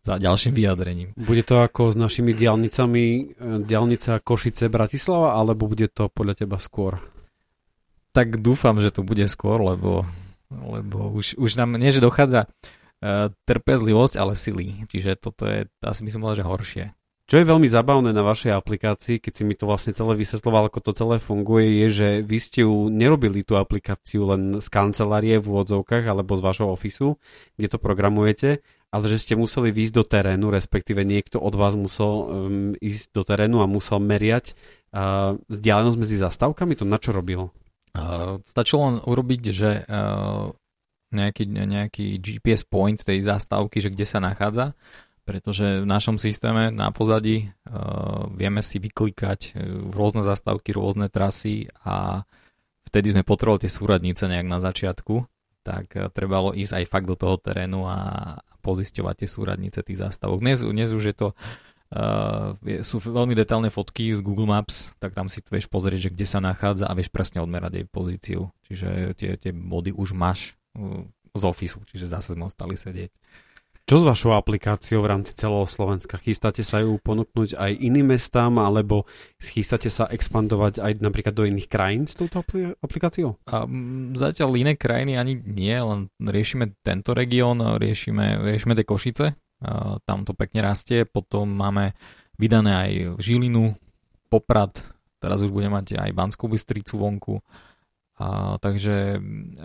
Speaker 2: za ďalším vyjadrením.
Speaker 1: Bude to ako s našimi diálnicami, e, diálnica Košice Bratislava, alebo bude to podľa teba skôr?
Speaker 2: Tak dúfam, že to bude skôr, lebo, lebo už, už nám nie, že dochádza uh, trpezlivosť, ale sily. Čiže toto je, asi by som povedal, že horšie.
Speaker 1: Čo je veľmi zabavné na vašej aplikácii, keď si mi to vlastne celé vysvetloval, ako to celé funguje, je, že vy ste ju nerobili tú aplikáciu len z kancelárie v úvodzovkách alebo z vašho ofisu, kde to programujete, ale že ste museli výjsť do terénu, respektíve niekto od vás musel um, ísť do terénu a musel meriať uh, vzdialenosť medzi zastávkami? To na čo robil?
Speaker 2: Uh, stačilo len urobiť, že uh, nejaký, nejaký GPS point tej zastávky, že kde sa nachádza, pretože v našom systéme na pozadí uh, vieme si vyklikať uh, rôzne zastávky, rôzne trasy a vtedy sme potrebovali tie súradnice nejak na začiatku, tak uh, trebalo ísť aj fakt do toho terénu a, pozisťovať tie súradnice tých zástavok. Dnes, dnes už je to Uh, sú veľmi detailné fotky z Google Maps, tak tam si vieš pozrieť, že kde sa nachádza a vieš presne odmerať jej pozíciu. Čiže tie, tie body už máš uh, z ofisu, čiže zase sme ostali sedieť.
Speaker 1: Čo s vašou aplikáciou v rámci celého Slovenska? Chystáte sa ju ponúknuť aj iným mestám, alebo chystáte sa expandovať aj napríklad do iných krajín s touto aplikáciou?
Speaker 2: A, zatiaľ iné krajiny ani nie, len riešime tento región, riešime, riešime tie Košice, tam to pekne rastie, potom máme vydané aj Žilinu, Poprad, teraz už budeme mať aj Banskú Bystricu vonku, a, takže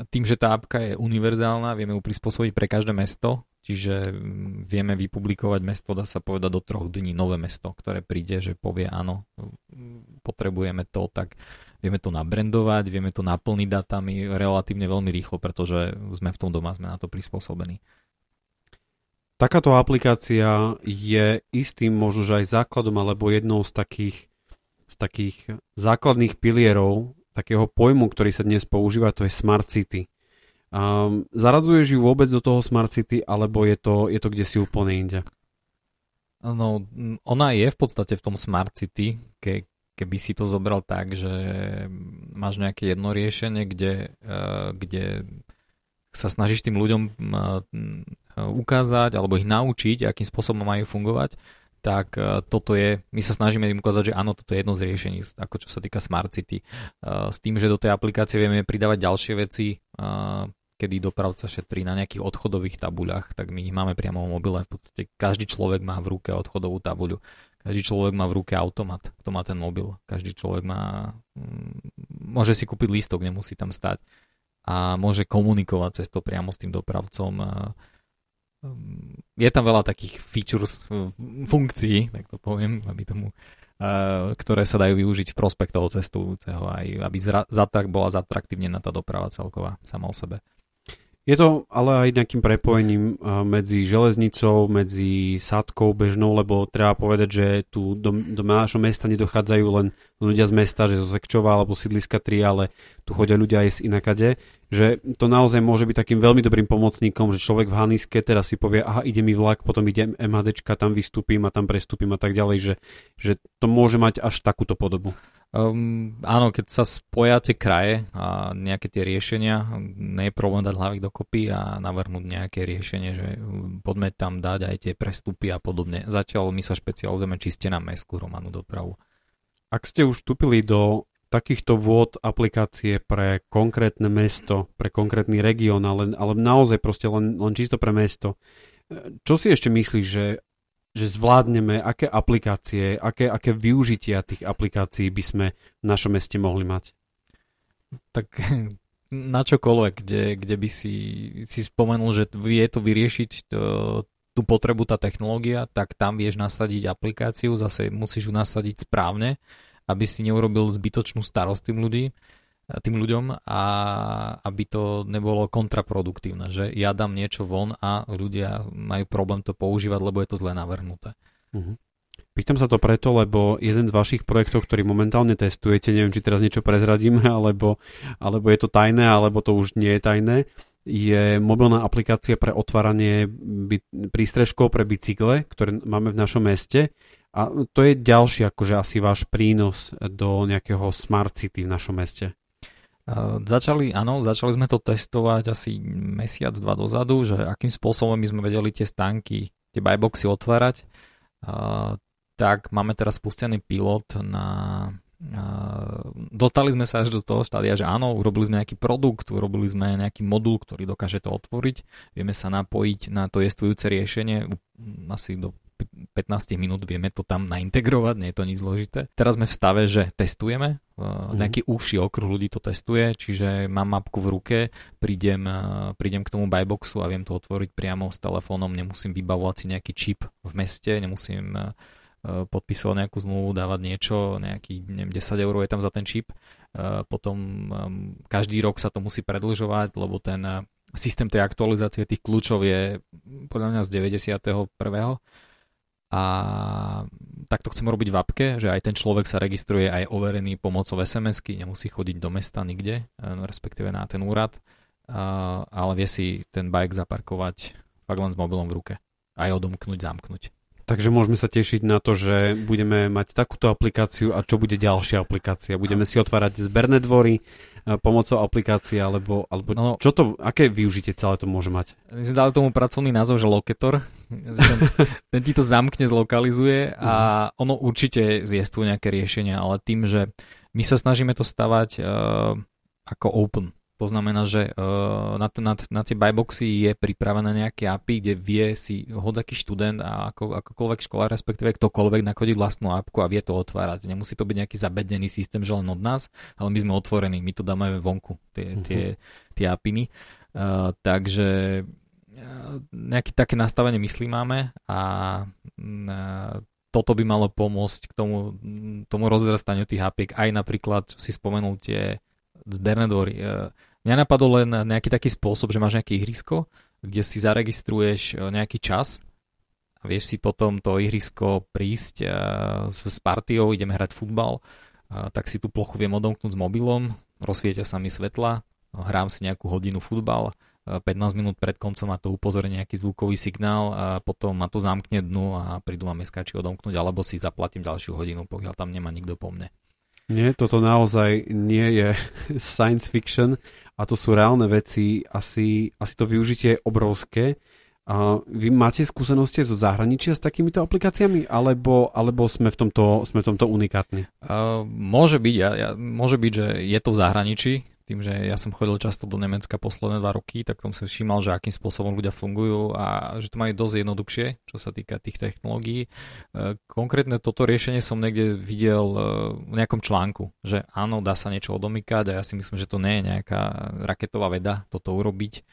Speaker 2: tým, že tá apka je univerzálna, vieme ju prispôsobiť pre každé mesto, čiže mm, vieme vypublikovať mesto, dá sa povedať do troch dní nové mesto, ktoré príde, že povie áno, potrebujeme to, tak vieme to nabrandovať, vieme to naplniť datami relatívne veľmi rýchlo, pretože sme v tom doma, sme na to prispôsobení.
Speaker 1: Takáto aplikácia je istým možno aj základom alebo jednou z takých, z takých základných pilierov takého pojmu, ktorý sa dnes používa, to je Smart City. Um, zaradzuješ ju vôbec do toho Smart City, alebo je to, je to kde si úplne inde?
Speaker 2: No, ona je v podstate v tom Smart City, ke, keby si to zobral tak, že máš nejaké jedno riešenie, kde, uh, kde sa snažíš tým ľuďom uh, ukázať alebo ich naučiť, akým spôsobom majú fungovať, tak uh, toto je, my sa snažíme im ukázať, že áno, toto je jedno z riešení, ako čo sa týka Smart City. S tým, že do tej aplikácie vieme pridávať ďalšie veci, kedy dopravca šetrí na nejakých odchodových tabuľach, tak my ich máme priamo v mobile. V podstate každý človek má v ruke odchodovú tabuľu. Každý človek má v ruke automat, kto má ten mobil. Každý človek má... Mm, môže si kúpiť lístok, nemusí tam stať. A môže komunikovať cez to priamo s tým dopravcom. Je tam veľa takých features, funkcií, tak to poviem, aby tomu ktoré sa dajú využiť v prospech toho cestujúceho, aj aby zra, zatrak, bola zatraktívnená tá doprava celková sama o sebe.
Speaker 1: Je to ale aj nejakým prepojením medzi železnicou, medzi sádkou bežnou, lebo treba povedať, že tu do, do nášho mesta nedochádzajú len ľudia z mesta, že zo Sekčova alebo sídliska 3, ale tu chodia ľudia aj z inakade, že to naozaj môže byť takým veľmi dobrým pomocníkom, že človek v Haniske teraz si povie, aha, ide mi vlak, potom ide MHDčka, tam vystúpim a tam prestúpim a tak ďalej, že, že to môže mať až takúto podobu.
Speaker 2: Um, áno, keď sa spoja tie kraje a nejaké tie riešenia, nie je problém dať hlavy dokopy a navrhnúť nejaké riešenie, že poďme tam dať aj tie prestupy a podobne. Zatiaľ my sa špecializujeme čiste na mestskú hromadnú dopravu.
Speaker 1: Ak ste už vstúpili do takýchto vôd aplikácie pre konkrétne mesto, pre konkrétny región, ale, ale naozaj proste len, len čisto pre mesto, čo si ešte myslíš, že že zvládneme, aké aplikácie, aké, aké využitia tých aplikácií by sme v našom meste mohli mať?
Speaker 2: Tak na čokoľvek, kde, kde by si, si spomenul, že vie to vyriešiť to, tú potrebu tá technológia, tak tam vieš nasadiť aplikáciu, zase musíš ju nasadiť správne, aby si neurobil zbytočnú starosť tým ľudí tým ľuďom a aby to nebolo kontraproduktívne, že ja dám niečo von a ľudia majú problém to používať, lebo je to zle navrhnuté.
Speaker 1: Uh-huh. Pýtam sa to preto, lebo jeden z vašich projektov, ktorý momentálne testujete, neviem, či teraz niečo prezradíme, alebo, alebo je to tajné, alebo to už nie je tajné, je mobilná aplikácia pre otváranie by- prístrežkov pre bicykle, ktoré máme v našom meste. A to je ďalší akože asi váš prínos do nejakého smart city v našom meste.
Speaker 2: Začali, áno, začali sme to testovať asi mesiac, dva dozadu, že akým spôsobom my sme vedeli tie stánky, tie buyboxy otvárať. Uh, tak máme teraz spustený pilot na... Uh, dostali sme sa až do toho štádia, že áno, urobili sme nejaký produkt, urobili sme nejaký modul, ktorý dokáže to otvoriť. Vieme sa napojiť na to jestujúce riešenie asi do 15 minút vieme to tam naintegrovať, nie je to nič zložité. Teraz sme v stave, že testujeme, mm. nejaký užší okruh ľudí to testuje, čiže mám mapku v ruke, prídem, eh, prídem k tomu buyboxu a viem to otvoriť priamo s telefónom, nemusím vybavovať si nejaký čip v meste, nemusím eh, podpísať nejakú zmluvu, dávať niečo, nejaký neviem, 10 eur je tam za ten čip. Potom každý rok sa to musí predlžovať, lebo ten systém tej aktualizácie tých kľúčov je podľa mňa z 91 a takto chceme robiť v apke, že aj ten človek sa registruje aj overený pomocou SMS-ky, nemusí chodiť do mesta nikde, e, respektíve na ten úrad, ale vie si ten bike zaparkovať fakt len s mobilom v ruke. Aj odomknúť, zamknúť.
Speaker 1: Takže môžeme sa tešiť na to, že budeme mať takúto aplikáciu a čo bude ďalšia aplikácia. Budeme si otvárať zberné dvory e, pomocou aplikácie, alebo, alebo no, čo to, aké využitie celé to môže mať?
Speaker 2: Dali tomu pracovný názov, že loketor. ten, ten ti to zamkne, zlokalizuje a uh-huh. ono určite je tu nejaké riešenia, ale tým, že my sa snažíme to stavať uh, ako open to znamená, že uh, na, na, na tie buyboxy je pripravené nejaké API, kde vie si hodzaký študent a ako, akokoľvek škola, respektíve ktokoľvek nakodiť vlastnú apku a vie to otvárať. Nemusí to byť nejaký zabedený systém, že len od nás, ale my sme otvorení, my to dáme vonku, tie, uh-huh. tie, tie API. Uh, takže nejaké také nastavenie myslí máme a toto by malo pomôcť k tomu, tomu rozrastaniu tých hapiek. Aj napríklad, si spomenul tie zberné dvory. Mňa napadol len nejaký taký spôsob, že máš nejaké ihrisko, kde si zaregistruješ nejaký čas a vieš si potom to ihrisko prísť s, s partiou, ideme hrať futbal, tak si tú plochu viem odomknúť s mobilom, rozsvietia sa mi svetla, hrám si nejakú hodinu futbal 15 minút pred koncom ma to upozorní nejaký zvukový signál a potom ma to zamkne dnu a prídu ma meskači odomknúť alebo si zaplatím ďalšiu hodinu, pokiaľ tam nemá nikto po mne.
Speaker 1: Nie, toto naozaj nie je science fiction a to sú reálne veci, asi, asi to využitie je obrovské. A vy máte skúsenosti zo zahraničia s takýmito aplikáciami, alebo, alebo sme, v tomto, sme v tomto unikátni?
Speaker 2: Uh, môže byť, ja, ja, môže byť, že je to v zahraničí, tým, že ja som chodil často do Nemecka posledné dva roky, tak som si všímal, že akým spôsobom ľudia fungujú a že to majú dosť jednoduchšie, čo sa týka tých technológií. E, konkrétne toto riešenie som niekde videl e, v nejakom článku, že áno, dá sa niečo odomykať a ja si myslím, že to nie je nejaká raketová veda toto urobiť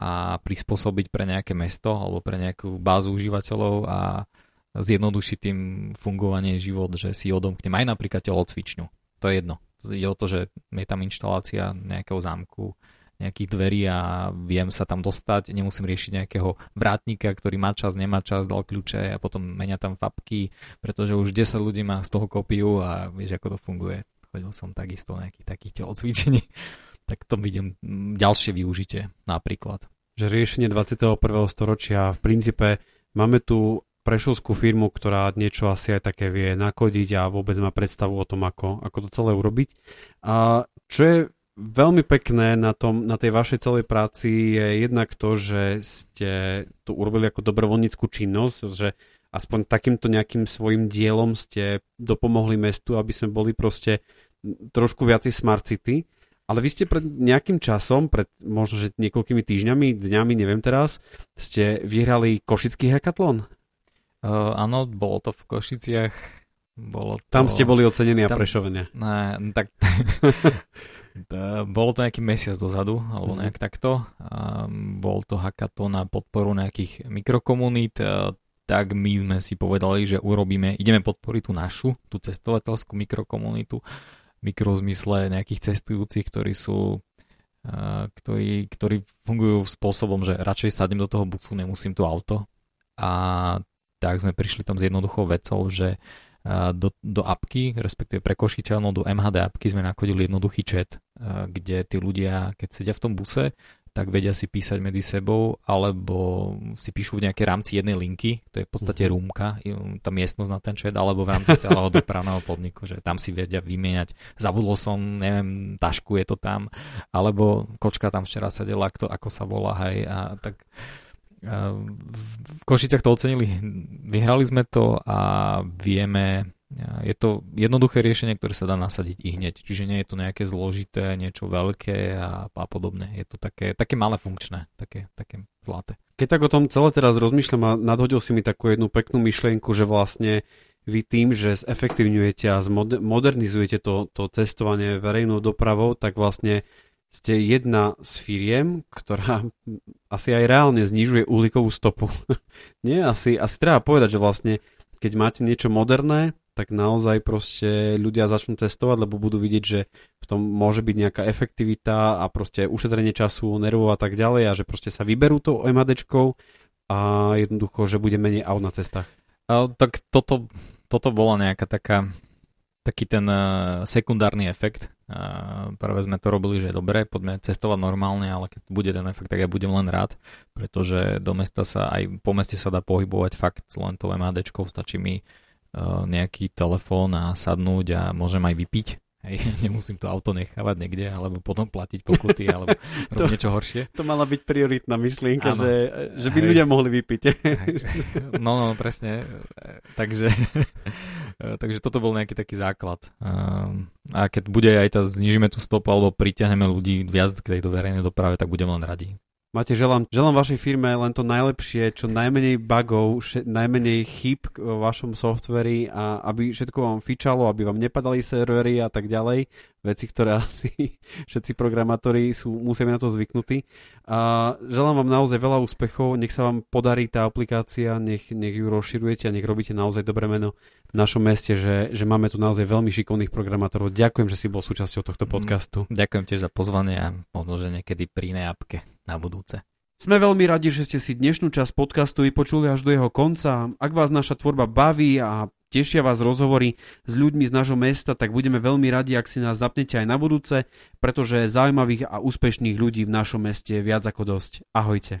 Speaker 2: a prispôsobiť pre nejaké mesto alebo pre nejakú bázu užívateľov a zjednodušiť tým fungovanie život, že si odomknem aj napríklad telocvičňu. To je jedno ide o to, že je tam inštalácia nejakého zámku, nejakých dverí a viem sa tam dostať, nemusím riešiť nejakého vrátnika, ktorý má čas, nemá čas, dal kľúče a potom menia tam fapky, pretože už 10 ľudí má z toho kopiu a vieš, ako to funguje. Chodil som takisto nejakých takýchto odcvičení, tak to vidím ďalšie využitie napríklad.
Speaker 1: Že riešenie 21. storočia v princípe máme tu prešovskú firmu, ktorá niečo asi aj také vie nakodiť a vôbec má predstavu o tom, ako, ako to celé urobiť. A čo je veľmi pekné na, tom, na tej vašej celej práci je jednak to, že ste tu urobili ako dobrovoľníckú činnosť, že aspoň takýmto nejakým svojim dielom ste dopomohli mestu, aby sme boli proste trošku viacej smart city. Ale vy ste pred nejakým časom, pred možno že niekoľkými týždňami, dňami, neviem teraz, ste vyhrali Košický hackathon.
Speaker 2: Uh, áno, bolo to v Košiciach. Bolo to...
Speaker 1: Tam ste boli ocenení a prešovenia.
Speaker 2: Ne, tak... bolo to nejaký mesiac dozadu, alebo mhm. nejak takto. Um, bol to hackathon na podporu nejakých mikrokomunít. Uh, tak my sme si povedali, že urobíme, ideme podporiť tú našu, tú cestovateľskú mikrokomunitu, mikrozmysle nejakých cestujúcich, ktorí sú uh, ktorí, ktorí fungujú spôsobom, že radšej sadnem do toho busu, nemusím tu auto. A tak sme prišli tam s jednoduchou vecou, že do, do apky, respektíve pre Košiteľnú do MHD apky sme nakodili jednoduchý chat, kde tí ľudia, keď sedia v tom buse, tak vedia si písať medzi sebou, alebo si píšu v nejakej rámci jednej linky, to je v podstate uh-huh. rúmka, tá miestnosť na ten chat, alebo v rámci celého dopravného podniku, že tam si vedia vymieňať, zabudol som, neviem, tašku je to tam, alebo kočka tam včera sedela, kto, ako sa volá, hej, a tak v Košiciach to ocenili, vyhrali sme to a vieme, je to jednoduché riešenie, ktoré sa dá nasadiť i hneď, čiže nie je to nejaké zložité, niečo veľké a, a podobné. Je to také, také malé funkčné, také, také zlaté.
Speaker 1: Keď tak o tom celé teraz rozmýšľam a nadhodil si mi takú jednu peknú myšlienku, že vlastne vy tým, že zefektívňujete a modernizujete to, to cestovanie verejnou dopravou, tak vlastne ste jedna z firiem, ktorá asi aj reálne znižuje uhlíkovú stopu. Nie, asi, asi treba povedať, že vlastne keď máte niečo moderné, tak naozaj proste ľudia začnú testovať, lebo budú vidieť, že v tom môže byť nejaká efektivita a proste ušetrenie času, nervov a tak ďalej a že proste sa vyberú tou MHDčkou a jednoducho, že bude menej aut na cestách.
Speaker 2: A, tak toto, toto bola nejaká taká taký ten uh, sekundárny efekt. Prvé sme to robili, že dobre, poďme cestovať normálne, ale keď bude ten efekt, tak ja budem len rád, pretože do mesta sa aj po meste sa dá pohybovať fakt len tou MHDčkou, stačí mi uh, nejaký telefón a sadnúť a môžem aj vypiť Hej, nemusím to auto nechávať niekde, alebo potom platiť pokuty, alebo to, niečo horšie.
Speaker 1: To mala byť prioritná myšlienka, že, že by Hej. ľudia mohli vypiť.
Speaker 2: No, no, presne. Takže, takže toto bol nejaký taký základ. A keď bude aj tá, znižíme tú stopu, alebo priťahneme ľudí viac k tejto verejnej doprave, tak budem len radi.
Speaker 1: Máte, želám, želám vašej firme len to najlepšie, čo najmenej bugov, še, najmenej chyb vo vašom softveri a aby všetko vám fičalo, aby vám nepadali servery a tak ďalej. Veci, ktoré asi všetci programátori sú, musia na to zvyknutí. A želám vám naozaj veľa úspechov, nech sa vám podarí tá aplikácia, nech, nech ju rozširujete a nech robíte naozaj dobré meno v našom meste, že, že máme tu naozaj veľmi šikovných programátorov. Ďakujem, že si bol súčasťou tohto podcastu.
Speaker 2: Ďakujem tiež za pozvanie a možno, že niekedy pri inej apke na budúce.
Speaker 1: Sme veľmi radi, že ste si dnešnú časť podcastu vypočuli až do jeho konca. Ak vás naša tvorba baví a tešia vás rozhovory s ľuďmi z nášho mesta, tak budeme veľmi radi, ak si nás zapnete aj na budúce, pretože zaujímavých a úspešných ľudí v našom meste je viac ako dosť. Ahojte.